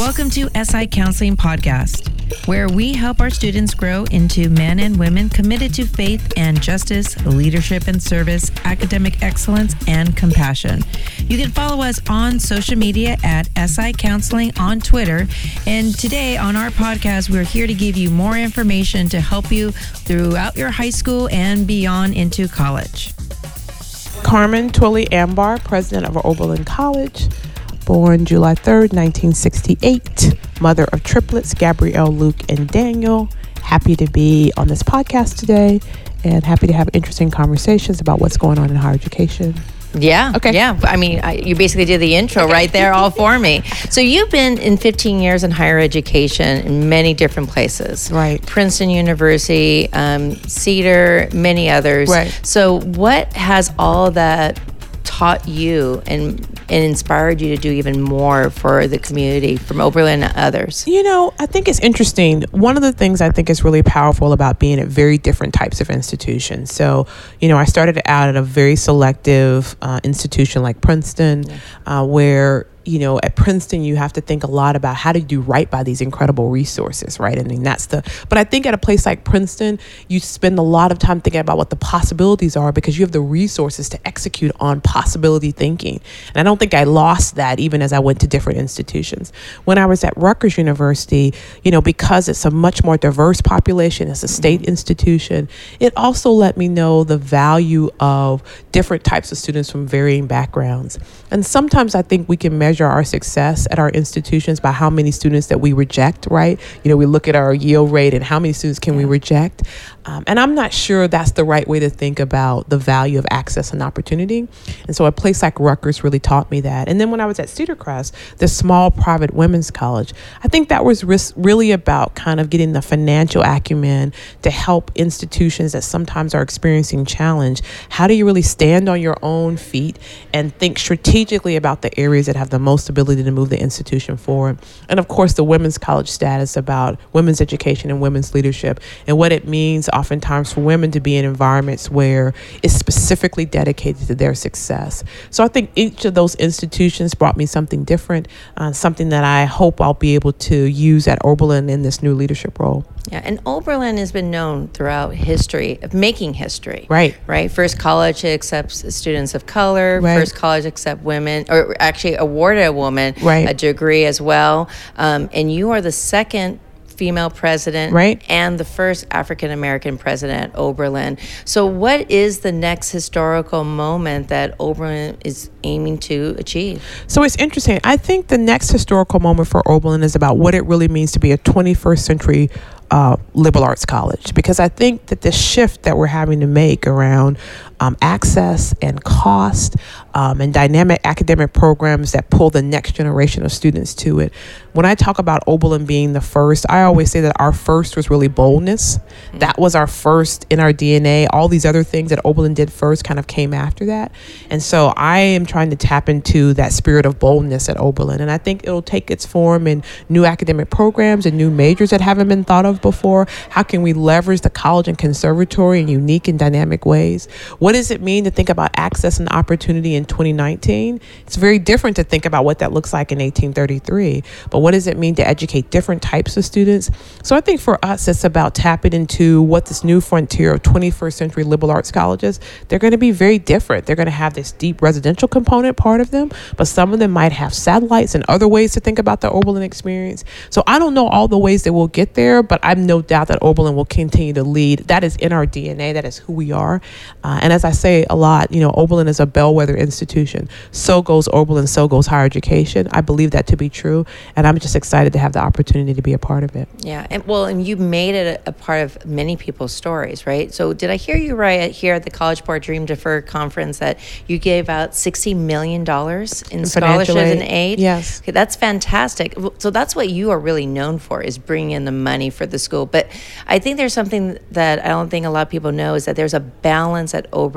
Welcome to SI Counseling Podcast, where we help our students grow into men and women committed to faith and justice, leadership and service, academic excellence, and compassion. You can follow us on social media at SI Counseling on Twitter. And today on our podcast, we're here to give you more information to help you throughout your high school and beyond into college. Carmen Twillie Ambar, president of Oberlin College born July 3rd, 1968, mother of triplets, Gabrielle, Luke, and Daniel. Happy to be on this podcast today and happy to have interesting conversations about what's going on in higher education. Yeah. Okay. Yeah. I mean, I, you basically did the intro right there, all for me. So you've been in 15 years in higher education in many different places. Right. Princeton University, um, Cedar, many others. Right. So what has all that taught you and and inspired you to do even more for the community from Oberlin and others? You know, I think it's interesting. One of the things I think is really powerful about being at very different types of institutions. So, you know, I started out at a very selective uh, institution like Princeton, yeah. uh, where you know, at Princeton, you have to think a lot about how to do right by these incredible resources, right? I mean, that's the, but I think at a place like Princeton, you spend a lot of time thinking about what the possibilities are because you have the resources to execute on possibility thinking. And I don't think I lost that even as I went to different institutions. When I was at Rutgers University, you know, because it's a much more diverse population, it's a state institution, it also let me know the value of different types of students from varying backgrounds. And sometimes I think we can measure measure our success at our institutions by how many students that we reject, right? You know, we look at our yield rate and how many students can we reject. Um, and I'm not sure that's the right way to think about the value of access and opportunity. And so a place like Rutgers really taught me that. And then when I was at Cedar Crest, the small private women's college, I think that was really about kind of getting the financial acumen to help institutions that sometimes are experiencing challenge. How do you really stand on your own feet and think strategically about the areas that have the most ability to move the institution forward? And of course, the women's college status about women's education and women's leadership and what it means oftentimes for women to be in environments where it's specifically dedicated to their success. So I think each of those institutions brought me something different, uh, something that I hope I'll be able to use at Oberlin in this new leadership role. Yeah, and Oberlin has been known throughout history of making history. Right. Right. First college accepts students of color. Right. First college accept women, or actually awarded a woman right. a degree as well. Um, and you are the second female president right. and the first African American president, Oberlin. So, what is the next historical moment that Oberlin is aiming to achieve? So, it's interesting. I think the next historical moment for Oberlin is about what it really means to be a 21st century uh, liberal arts college because I think that the shift that we're having to make around um, access and cost um, and dynamic academic programs that pull the next generation of students to it. When I talk about Oberlin being the first, I always say that our first was really boldness. Mm-hmm. That was our first in our DNA. All these other things that Oberlin did first kind of came after that. And so I am trying to tap into that spirit of boldness at Oberlin. And I think it'll take its form in new academic programs and new majors that haven't been thought of before. How can we leverage the college and conservatory in unique and dynamic ways? What does it mean to think about access and opportunity in 2019? It's very different to think about what that looks like in 1833. But what does it mean to educate different types of students? So I think for us, it's about tapping into what this new frontier of 21st century liberal arts colleges, they're going to be very different. They're going to have this deep residential component part of them, but some of them might have satellites and other ways to think about the Oberlin experience. So I don't know all the ways that we'll get there, but I've no doubt that Oberlin will continue to lead. That is in our DNA. That is who we are. Uh, and as as I say a lot, you know, Oberlin is a bellwether institution. So goes Oberlin, so goes higher education. I believe that to be true, and I'm just excited to have the opportunity to be a part of it. Yeah, and well, and you made it a, a part of many people's stories, right? So, did I hear you right uh, here at the College Board Dream Defer conference that you gave out sixty million dollars in scholarships and aid? Yes, okay, that's fantastic. So that's what you are really known for is bringing in the money for the school. But I think there's something that I don't think a lot of people know is that there's a balance at Oberlin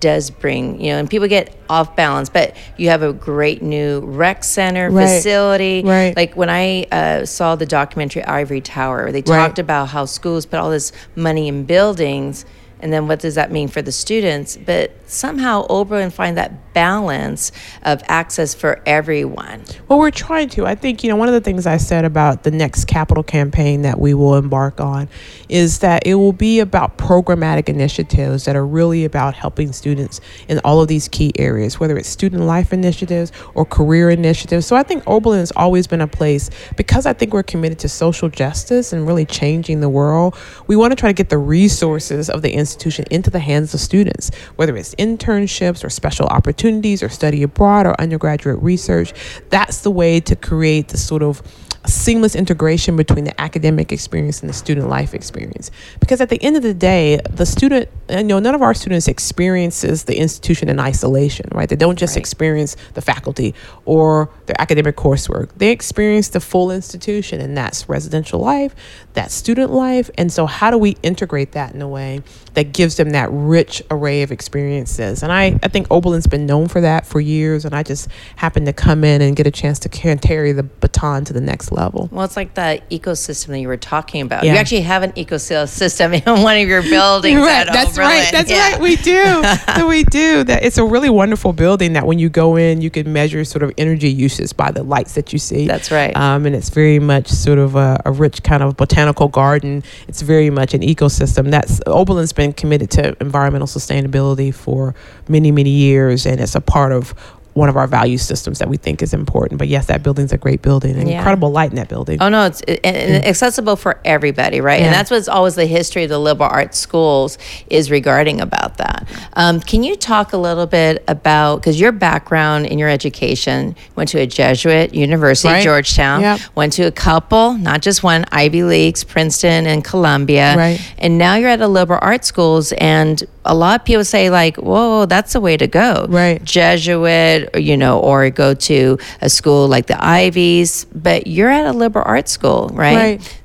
does bring. You know, and people get off balance, but you have a great new rec center Right. facility. Right. Like when I uh, saw the documentary Ivory Tower, they Right. talked about how schools put all this money in buildings, and then what does that mean for the students? But somehow Oberlin find that balance of access for everyone. Well, we're trying to. I think, you know, one of the things I said about the next capital campaign that we will embark on is that it will be about programmatic initiatives that are really about helping students in all of these key areas, whether it's student life initiatives or career initiatives. So I think Oberlin has always been a place because I think we're committed to social justice and really changing the world. We want to try to get the resources of the institution into the hands of students, whether it's internships or special opportunities or study abroad or undergraduate research. That's the way to create the sort of seamless integration between the academic experience and the student life experience. Because at the end of the day, the student, you know, none of our students experiences the institution in isolation, right? They don't just Right. experience the faculty or their academic coursework. They experience the full institution, and that's residential life, that's student life. And so, how do we integrate that in a way that gives them that rich array of experiences? And I, I think Oberlin's been known for that for years, and I just happened to come in and get a chance to carry the baton to the next level. Well, it's like the ecosystem that you were talking about. Yeah. You actually have an ecosystem in one of your buildings. Right. at That's Oberlin. right. That's Yeah. right. We do. so we do. That it's a really wonderful building that when you go in, you can measure sort of energy uses by the lights that you see. That's right. Um, and it's very much sort of a, a rich kind of botanical garden. It's very much an ecosystem. That's Oberlin's been committed to environmental sustainability for many, many years, and it's a part of one of our value systems that we think is important. But yes, that building's a great building. Yeah. Incredible light in that building. Oh no, it's and, and accessible for everybody, right? Yeah. And that's what's always the history of the liberal arts schools is regarding about that. Um, can you talk a little bit about because your background in your education went to a Jesuit university, Right. Georgetown, Yep. went to a couple, not just one, Ivy Leagues, Princeton and Columbia, Right. and now you're at a liberal arts schools and. A lot of people say like, "Whoa, that's the way to go." Right. Jesuit, or, you know, or go to a school like the Ivies, but you're at a liberal arts school, right? Right.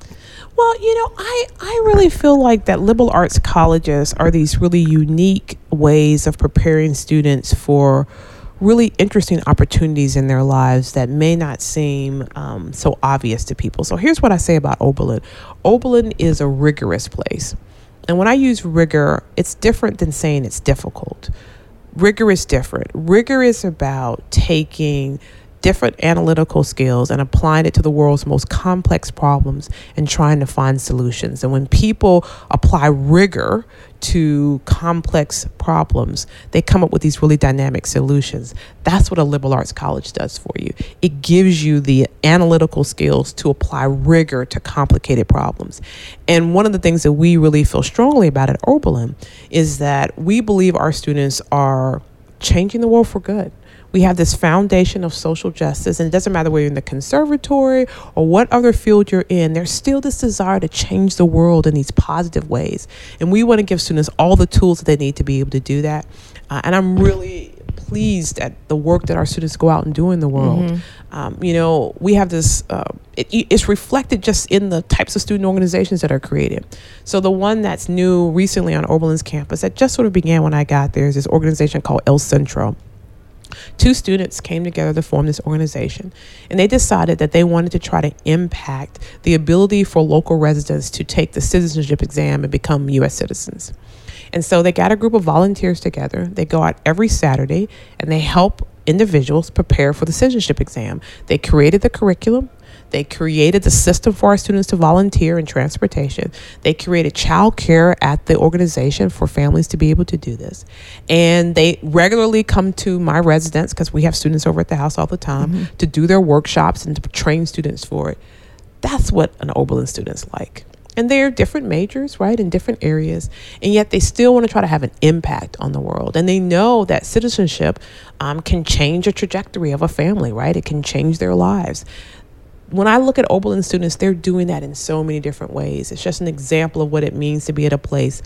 Well, you know, I, I really feel like that liberal arts colleges are these really unique ways of preparing students for really interesting opportunities in their lives that may not seem um, so obvious to people. So here's what I say about Oberlin Oberlin is a rigorous place. And when I use rigor, it's different than saying it's difficult rigor is different. Rigor is about taking different analytical skills and applying it to the world's most complex problems and trying to find solutions. And when people apply rigor to complex problems, they come up with these really dynamic solutions. That's what a liberal arts college does for you. It gives you the analytical skills to apply rigor to complicated problems. And one of the things that we really feel strongly about at Oberlin is that we believe our students are changing the world for good. We have this foundation of social justice, and it doesn't matter whether you're in the conservatory or what other field you're in, there's still this desire to change the world in these positive ways. And we want to give students all the tools that they need to be able to do that. Uh, and I'm really pleased at the work that our students go out and do in the world. Um, you know, we have this, uh, it, it's reflected just in the types of student organizations that are created. So, the one that's new recently on Oberlin's campus that just sort of began when I got there is this organization called El Centro two students came together to form this organization and they decided that they wanted to try to impact the ability for local residents to take the citizenship exam and become US citizens. And so they got a group of volunteers together. They go out every Saturday and they help individuals prepare for the citizenship exam. They created the curriculum. They created the system for our students to volunteer in transportation. They created childcare at the organization for families to be able to do this. And they regularly come to my residence because we have students over at the house all the time to do their workshops and to train students for it. That's what an Oberlin student's like. and they're different majors, right, in different areas, and yet they still want to try to have an impact on the world. And they know that citizenship um, can change the trajectory of a family, right? It can change their lives. When I look at Oberlin students, they're doing that in so many different ways. It's just an example of what it means to be at a place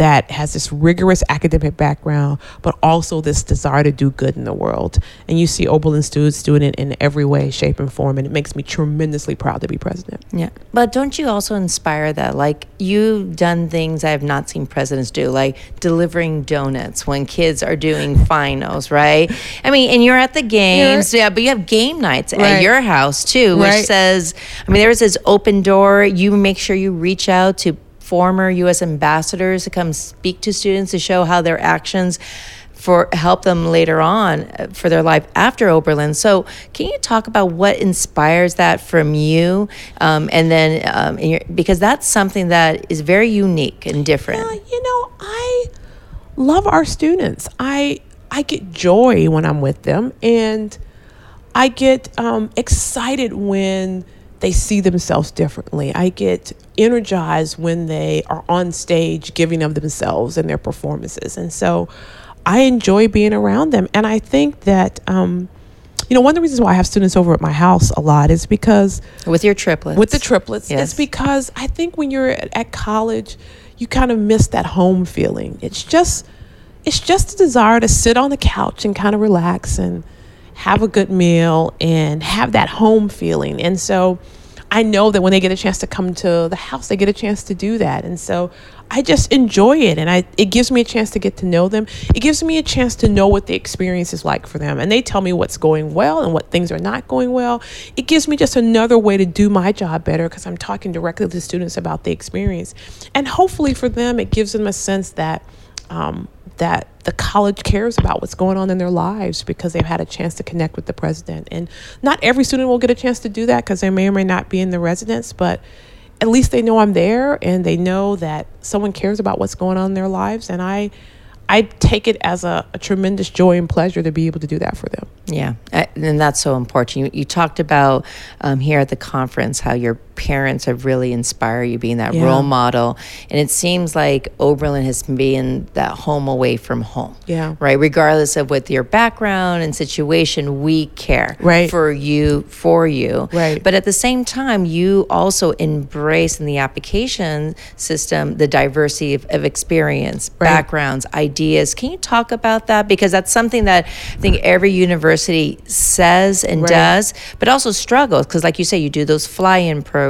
that has this rigorous academic background, but also this desire to do good in the world. And you see Oberlin students doing it in every way, shape, and form. And it makes me tremendously proud to be president. Yeah. But don't you also inspire that? Like, you've done things I have not seen presidents do, like delivering donuts when kids are doing finals, right? I mean, and you're at the games, you're, yeah, but you have game nights right. at your house too, which right. says, I mean, there's this open door. You make sure you reach out to former U.S. ambassadors to come speak to students to show how their actions for help them later on uh, for their life after Oberlin. So, can you talk about what inspires that from you, um, and then um, your, because that's something that is very unique and different. Yeah, you know, I love our students. I I get joy when I'm with them, and I get um, excited when they see themselves differently. I get energized when they are on stage giving of themselves in their performances. And so I enjoy being around them. And I think that, um, you know, one of the reasons why I have students over at my house a lot is because. With your triplets. With the triplets. Yes. It's because I think when you're at, at college, you kind of miss that home feeling. It's just. It's just a desire to sit on the couch and kind of relax and have a good meal, and have that home feeling. And so I know that when they get a chance to come to the house, they get a chance to do that. And so I just enjoy it and I it gives me a chance to get to know them. It gives me a chance to know what the experience is like for them. And they tell me what's going well and what things are not going well. It gives me just another way to do my job better because I'm talking directly to students about the experience. And hopefully for them it gives them a sense that um, that the college cares about what's going on in their lives because they've had a chance to connect with the president. And not every student will get a chance to do that because they may or may not be in the residence, but at least they know I'm there and they know that someone cares about what's going on in their lives. And I, I take it as a, a tremendous joy and pleasure to be able to do that for them. Yeah, and that's so important. You, you talked about um, here at the conference how your parents have really inspired you being that yeah. role model. And it seems like Oberlin has been that home away from home. Yeah. Right. Regardless of what your background and situation, we care right. for you, for you. Right. But at the same time, you also embrace in the application system the diversity of, of experience, right. backgrounds, ideas. Can you talk about that? Because that's something that I think every university says and right. does, but also struggles. Because, like you say, you do those fly in programs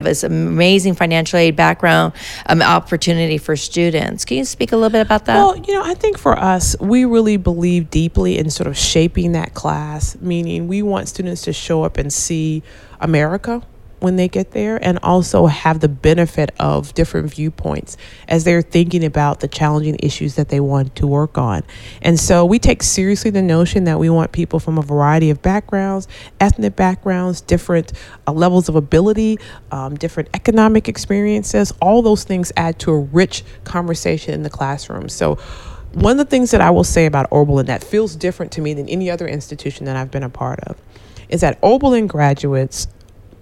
this amazing financial aid background um, opportunity for students. Can you speak a little bit about that? Well, you know, I think for us, we really believe deeply in sort of shaping that class, meaning we want students to show up and see America when they get there and also have the benefit of different viewpoints as they're thinking about the challenging issues that they want to work on. And so we take seriously the notion that we want people from a variety of backgrounds, ethnic backgrounds, different uh, levels of ability, um, different economic experiences. All those things add to a rich conversation in the classroom. So one of the things that I will say about Oberlin that feels different to me than any other institution that I've been a part of is that Oberlin graduates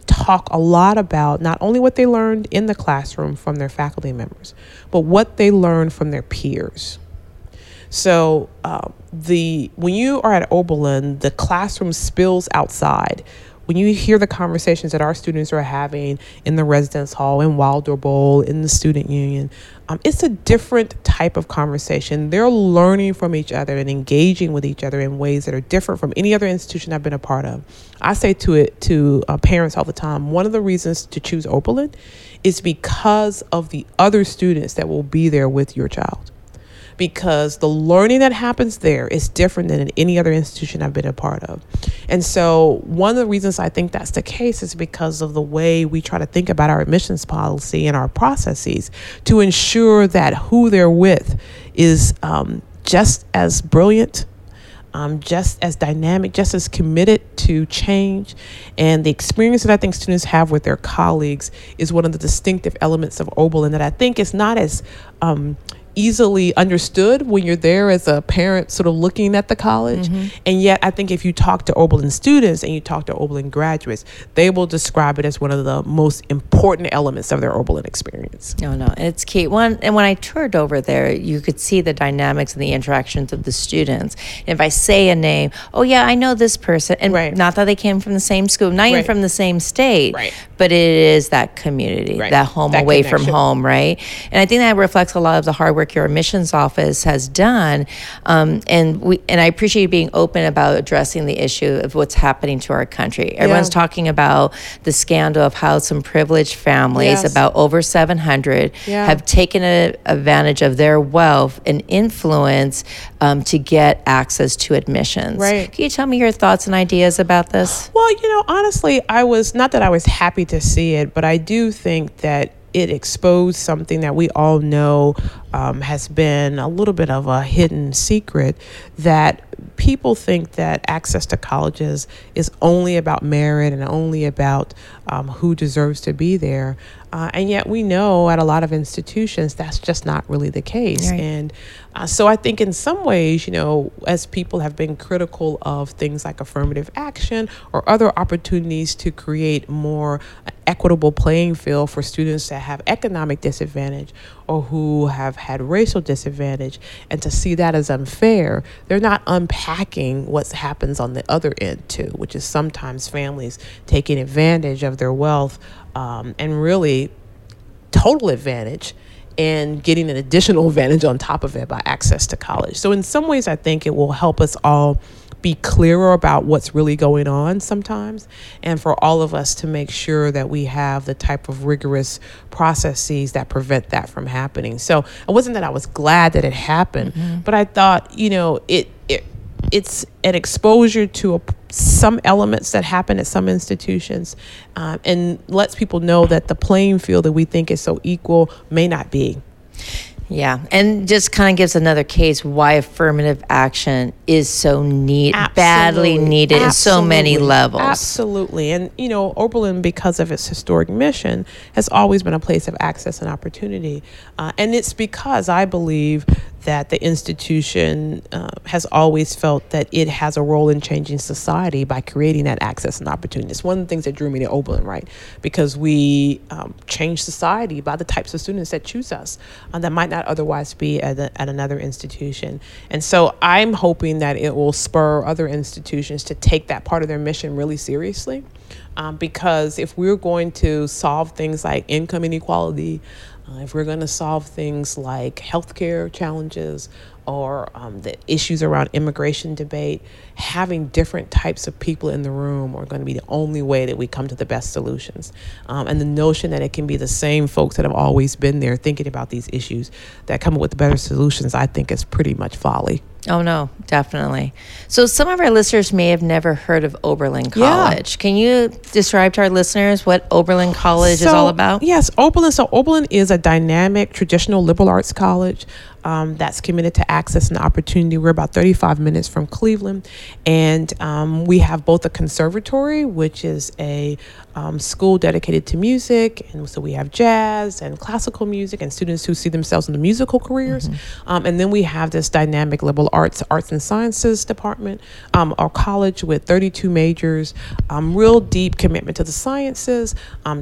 talk a lot about not only what they learned in the classroom from their faculty members, but what they learned from their peers. So uh, the when you are at Oberlin, the classroom spills outside when you hear the conversations that our students are having in the residence hall, in Wilder Bowl, in the student union, um, it's a different type of conversation. They're learning from each other and engaging with each other in ways that are different from any other institution I've been a part of. I say to it to uh, parents all the time. One of the reasons to choose Oberlin is because of the other students that will be there with your child because the learning that happens there is different than in any other institution I've been a part of. And so, one of the reasons I think that's the case is because of the way we try to think about our admissions policy and our processes to ensure that who they're with is um, just as brilliant um, just as dynamic, just as committed to change. And the experience that I think students have with their colleagues is one of the distinctive elements of Oberlin that I think is not as um, easily understood when you're there as a parent sort of looking at the college. Mm-hmm. And yet, I think if you talk to Oberlin students and you talk to Oberlin graduates, they will describe it as one of the most important elements of their Oberlin experience. No, no, it's key. One, and when I toured over there, you could see the dynamics and the interactions of the students. And if I say a name, oh yeah, I know this person, and right. not that they came from the same school, not right. even from the same state, right. but it is that community, that home that away connection. from home, right? And I think that reflects a lot of the hard work your admissions office has done. Um, and we and I appreciate you being open about addressing the issue of what's happening to our country. Everyone's yeah. talking about the scandal of how some privileged families, yes. about over 700, yeah. have taken a, advantage of their wealth and influence um, to get access to admissions. Right. Can you tell me your thoughts and ideas about this? Well, you know, honestly, I was not that I was happy to see it, but I do think that it exposed something that we all know um, has been a little bit of a hidden secret that people think that access to colleges is only about merit and only about um, who deserves to be there. Uh, and yet we know at a lot of institutions that's just not really the case. Right. And uh, so I think in some ways, you know, as people have been critical of things like affirmative action or other opportunities to create more equitable playing field for students that have economic disadvantage or who have had racial disadvantage and to see that as unfair, they're not unpacking what happens on the other end too, which is sometimes families taking advantage of their wealth um, and really total advantage and getting an additional advantage on top of it by access to college. So, in some ways, I think it will help us all be clearer about what's really going on sometimes, and for all of us to make sure that we have the type of rigorous processes that prevent that from happening. So, it wasn't that I was glad that it happened, mm-hmm. but I thought, you know, it, it it's an exposure to a, some elements that happen at some institutions um, and lets people know that the playing field that we think is so equal may not be. Yeah, and just kind of gives another case why affirmative action is so need Absolutely. badly needed in so many levels. Absolutely, and you know, Oberlin, because of its historic mission, has always been a place of access and opportunity, uh, and it's because I believe that the institution uh, has always felt that it has a role in changing society by creating that access and opportunity. It's one of the things that drew me to Oberlin, right? Because we um, change society by the types of students that choose us uh, that might not otherwise be at, a, at another institution. And so I'm hoping that it will spur other institutions to take that part of their mission really seriously. Um, because if we're going to solve things like income inequality, uh, if we're going to solve things like healthcare challenges or um, the issues around immigration debate, having different types of people in the room are going to be the only way that we come to the best solutions. Um, and the notion that it can be the same folks that have always been there thinking about these issues that come up with better solutions, I think is pretty much folly. Oh, no, definitely. So, some of our listeners may have never heard of Oberlin College. Yeah. Can you describe to our listeners what Oberlin College so, is all about? Yes, Oberlin. So, Oberlin is a dynamic, traditional liberal arts college um, that's committed to access and opportunity. We're about 35 minutes from Cleveland, and um, we have both a conservatory, which is a um, school dedicated to music, and so we have jazz and classical music, and students who see themselves in the musical careers. Mm-hmm. Um, and then we have this dynamic liberal arts, arts and sciences department, um, our college with 32 majors, um, real deep commitment to the sciences,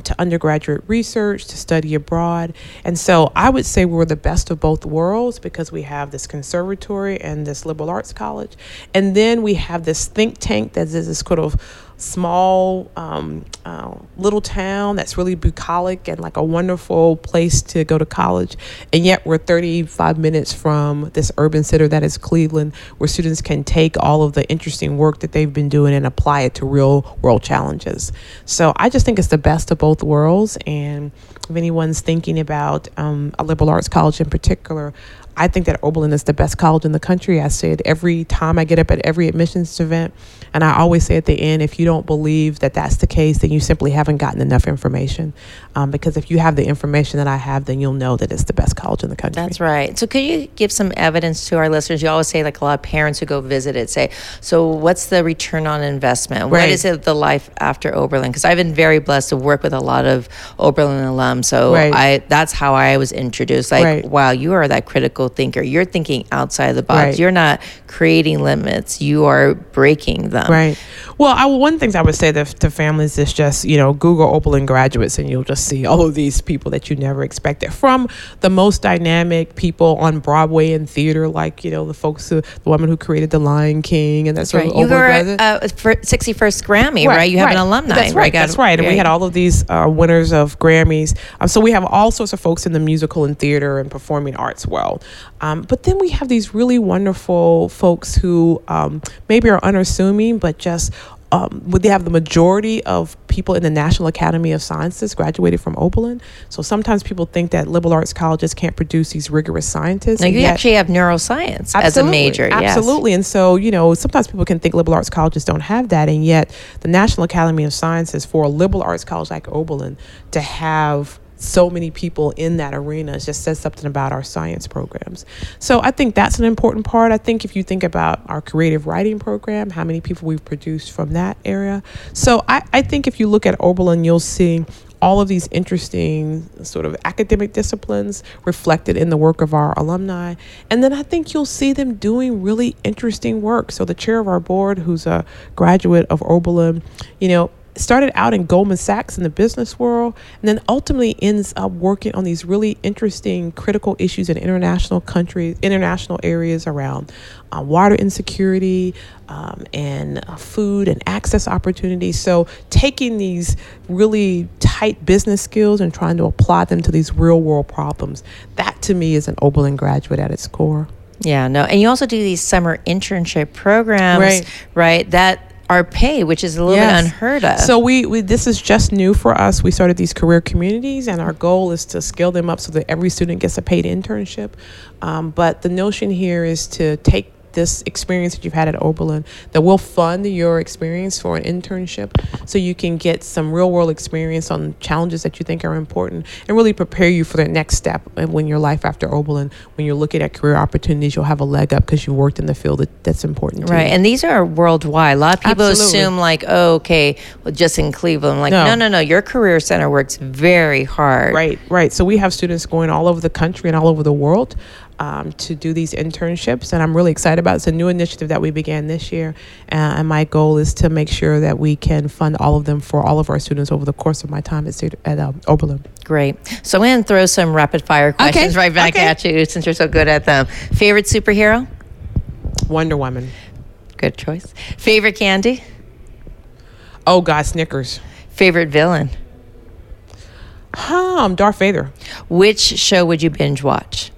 to undergraduate research, to study abroad, and so I would say we're the best of both worlds because we have this conservatory and this liberal arts college. And then we have this think tank that is this sort of small um, uh, little town that's really bucolic and like a wonderful place to go to college. And yet we're 35 minutes from this urban center that is Cleveland, where students can take all of the interesting work that they've been doing and apply it to real world challenges. So I just think it's the best of both worlds. And if anyone's thinking about um, a liberal arts college in particular, I think that Oberlin is the best college in the country. I say it every time I get up at every admissions event. And I always say at the end, if you don't believe that that's the case, then you simply haven't gotten enough information. Um, because if you have the information that I have, then you'll know that it's the best college in the country. That's right. So could you give some evidence to our listeners? You always say, like a lot of parents who go visit it say, so what's the return on investment? Right. What is it the life after Oberlin? Because I've been very blessed to work with a lot of Oberlin alums. So right. I that's how I was introduced. Like, right. wow, you are that critical thinker. You're thinking outside the box. You're not creating limits. You are breaking them. Right. Well, I, one thing I would say to, to families is just, you know, Google Oberlin graduates and you'll just see all of these people that you never expected from the most dynamic people on Broadway and theater, like, you know, the folks, who, the woman who created The Lion King and that's right. You were uh, for 61st Grammy, right? right? You have right. an alumni. That's right. That's right. And we had all of these uh, winners of Grammys. Um, so we have all sorts of folks in the musical and theater and performing arts world. Um, but then we have these really wonderful folks who um, maybe are unassuming, but just um, would they have the majority of people in the National Academy of Sciences graduated from Oberlin? So sometimes people think that liberal arts colleges can't produce these rigorous scientists. Now you yet, actually have neuroscience as a major. Absolutely. Yes. And so, you know, sometimes people can think liberal arts colleges don't have that. And yet the National Academy of Sciences for a liberal arts college like Oberlin to have so many people in that arena just says something about our science programs. So I think that's an important part. I think if you think about our creative writing program, how many people we've produced from that area. So I, I think if you look at Oberlin, you'll see all of these interesting sort of academic disciplines reflected in the work of our alumni. And then I think you'll see them doing really interesting work. So the chair of our board, who's a graduate of Oberlin, you know, started out in Goldman Sachs in the business world and then ultimately ends up working on these really interesting critical issues in international countries, international areas around uh, water insecurity um, and uh, food and access opportunities. So taking these really tight business skills and trying to apply them to these real world problems, that to me is an Oberlin graduate at its core. Yeah, no. And you also do these summer internship programs, right? right that our pay, which is a little yes. bit unheard of. So we, we this is just new for us. We started these career communities, and our goal is to scale them up so that every student gets a paid internship. Um, but the notion here is to take this experience that you've had at Oberlin that will fund your experience for an internship so you can get some real world experience on challenges that you think are important and really prepare you for the next step when your life after Oberlin, when you're looking at career opportunities, you'll have a leg up because you worked in the field that, that's important. Right. You. And these are worldwide. A lot of people Absolutely. assume like, oh, okay, well, just in Cleveland. Like, no. no, no, no. Your career center works very hard. Right, right. So we have students going all over the country and all over the world um, to do these internships, and I'm really excited about it. It's a new initiative that we began this year, uh, and my goal is to make sure that we can fund all of them for all of our students over the course of my time at, at um, Oberlin. Great. So I'm going to throw some rapid fire questions okay. right back okay. at you since you're so good at them. Favorite superhero? Wonder Woman. Good choice. Favorite candy? Oh God, Snickers. Favorite villain? Um, Darth Vader. Which show would you binge watch?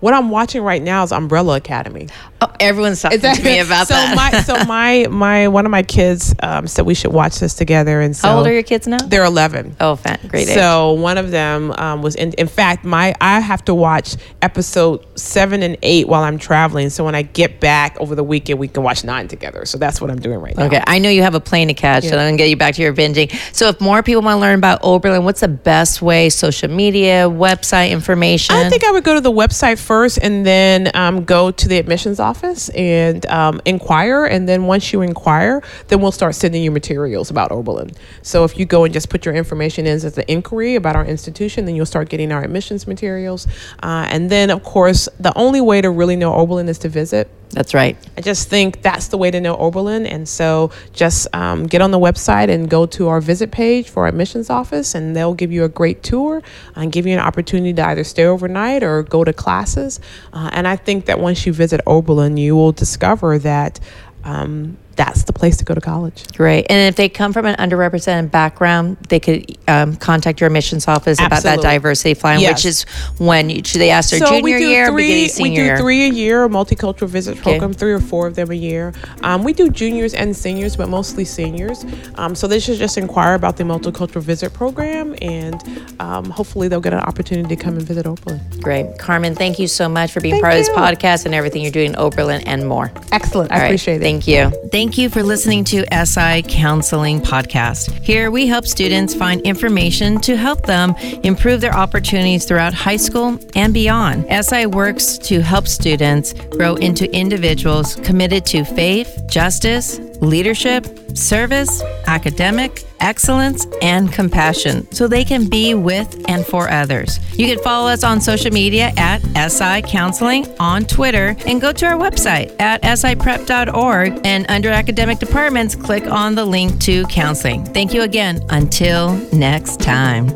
What I'm watching right now is Umbrella Academy. Oh, everyone's talking that, to me about so that. My, so my my one of my kids um, said we should watch this together. And so how old are your kids now? They're 11. Oh, fat, great. So one of them um, was in. In fact, my I have to watch episode seven and eight while I'm traveling. So when I get back over the weekend, we can watch nine together. So that's what I'm doing right now. Okay, I know you have a plane to catch, yeah. so I'm gonna get you back to your binging. So if more people want to learn about Oberlin, what's the best way? Social media, website information. I think I would go to the website first, and then um, go to the admissions office and and um, inquire. And then once you inquire, then we'll start sending you materials about Oberlin. So if you go and just put your information in as an inquiry about our institution, then you'll start getting our admissions materials. Uh, and then, of course, the only way to really know Oberlin is to visit. That's right. I just think that's the way to know Oberlin. And so just um, get on the website and go to our visit page for our admissions office, and they'll give you a great tour and give you an opportunity to either stay overnight or go to classes. Uh, and I think that once you visit Oberlin, you will discover that. Um, that's the place to go to college. Great. And if they come from an underrepresented background, they could um, contact your admissions office Absolutely. about that diversity flying, yes. which is when you, should they ask their so junior year three, beginning senior year? We do three a year, a multicultural visit okay. program, three or four of them a year. Um, we do juniors and seniors, but mostly seniors. Um, so they should just inquire about the multicultural visit program, and um, hopefully they'll get an opportunity to come and visit Oberlin. Great. Carmen, thank you so much for being thank part you. of this podcast and everything you're doing in Oberlin and more. Excellent. I appreciate it. Thank you. Thank you for listening to SI Counseling Podcast. Here we help students find information to help them improve their opportunities throughout high school and beyond. SI works to help students grow into individuals committed to faith, justice, leadership, service, academic, excellence, and compassion so they can be with and for others. You can follow us on social media at SI Counseling on Twitter and go to our website at siprep.org and under academic departments, click on the link to counseling. Thank you again. Until next time.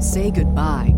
Say goodbye